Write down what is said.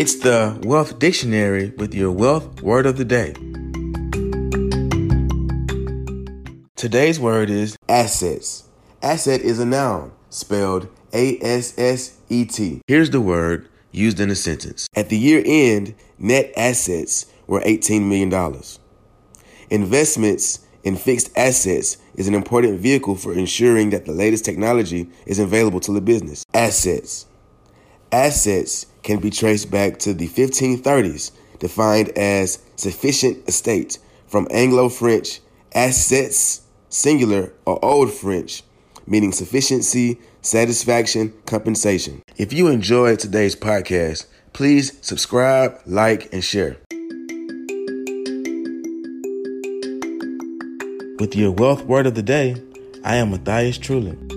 It's the Wealth Dictionary with your wealth word of the day. Today's word is assets. Asset is a noun, spelled A S S E T. Here's the word used in a sentence. At the year end, net assets were $18 million. Investments in fixed assets is an important vehicle for ensuring that the latest technology is available to the business. Assets. Assets can be traced back to the 1530s, defined as sufficient estate, from Anglo French assets, singular, or Old French, meaning sufficiency, satisfaction, compensation. If you enjoyed today's podcast, please subscribe, like, and share. With your wealth word of the day, I am Matthias Trulin.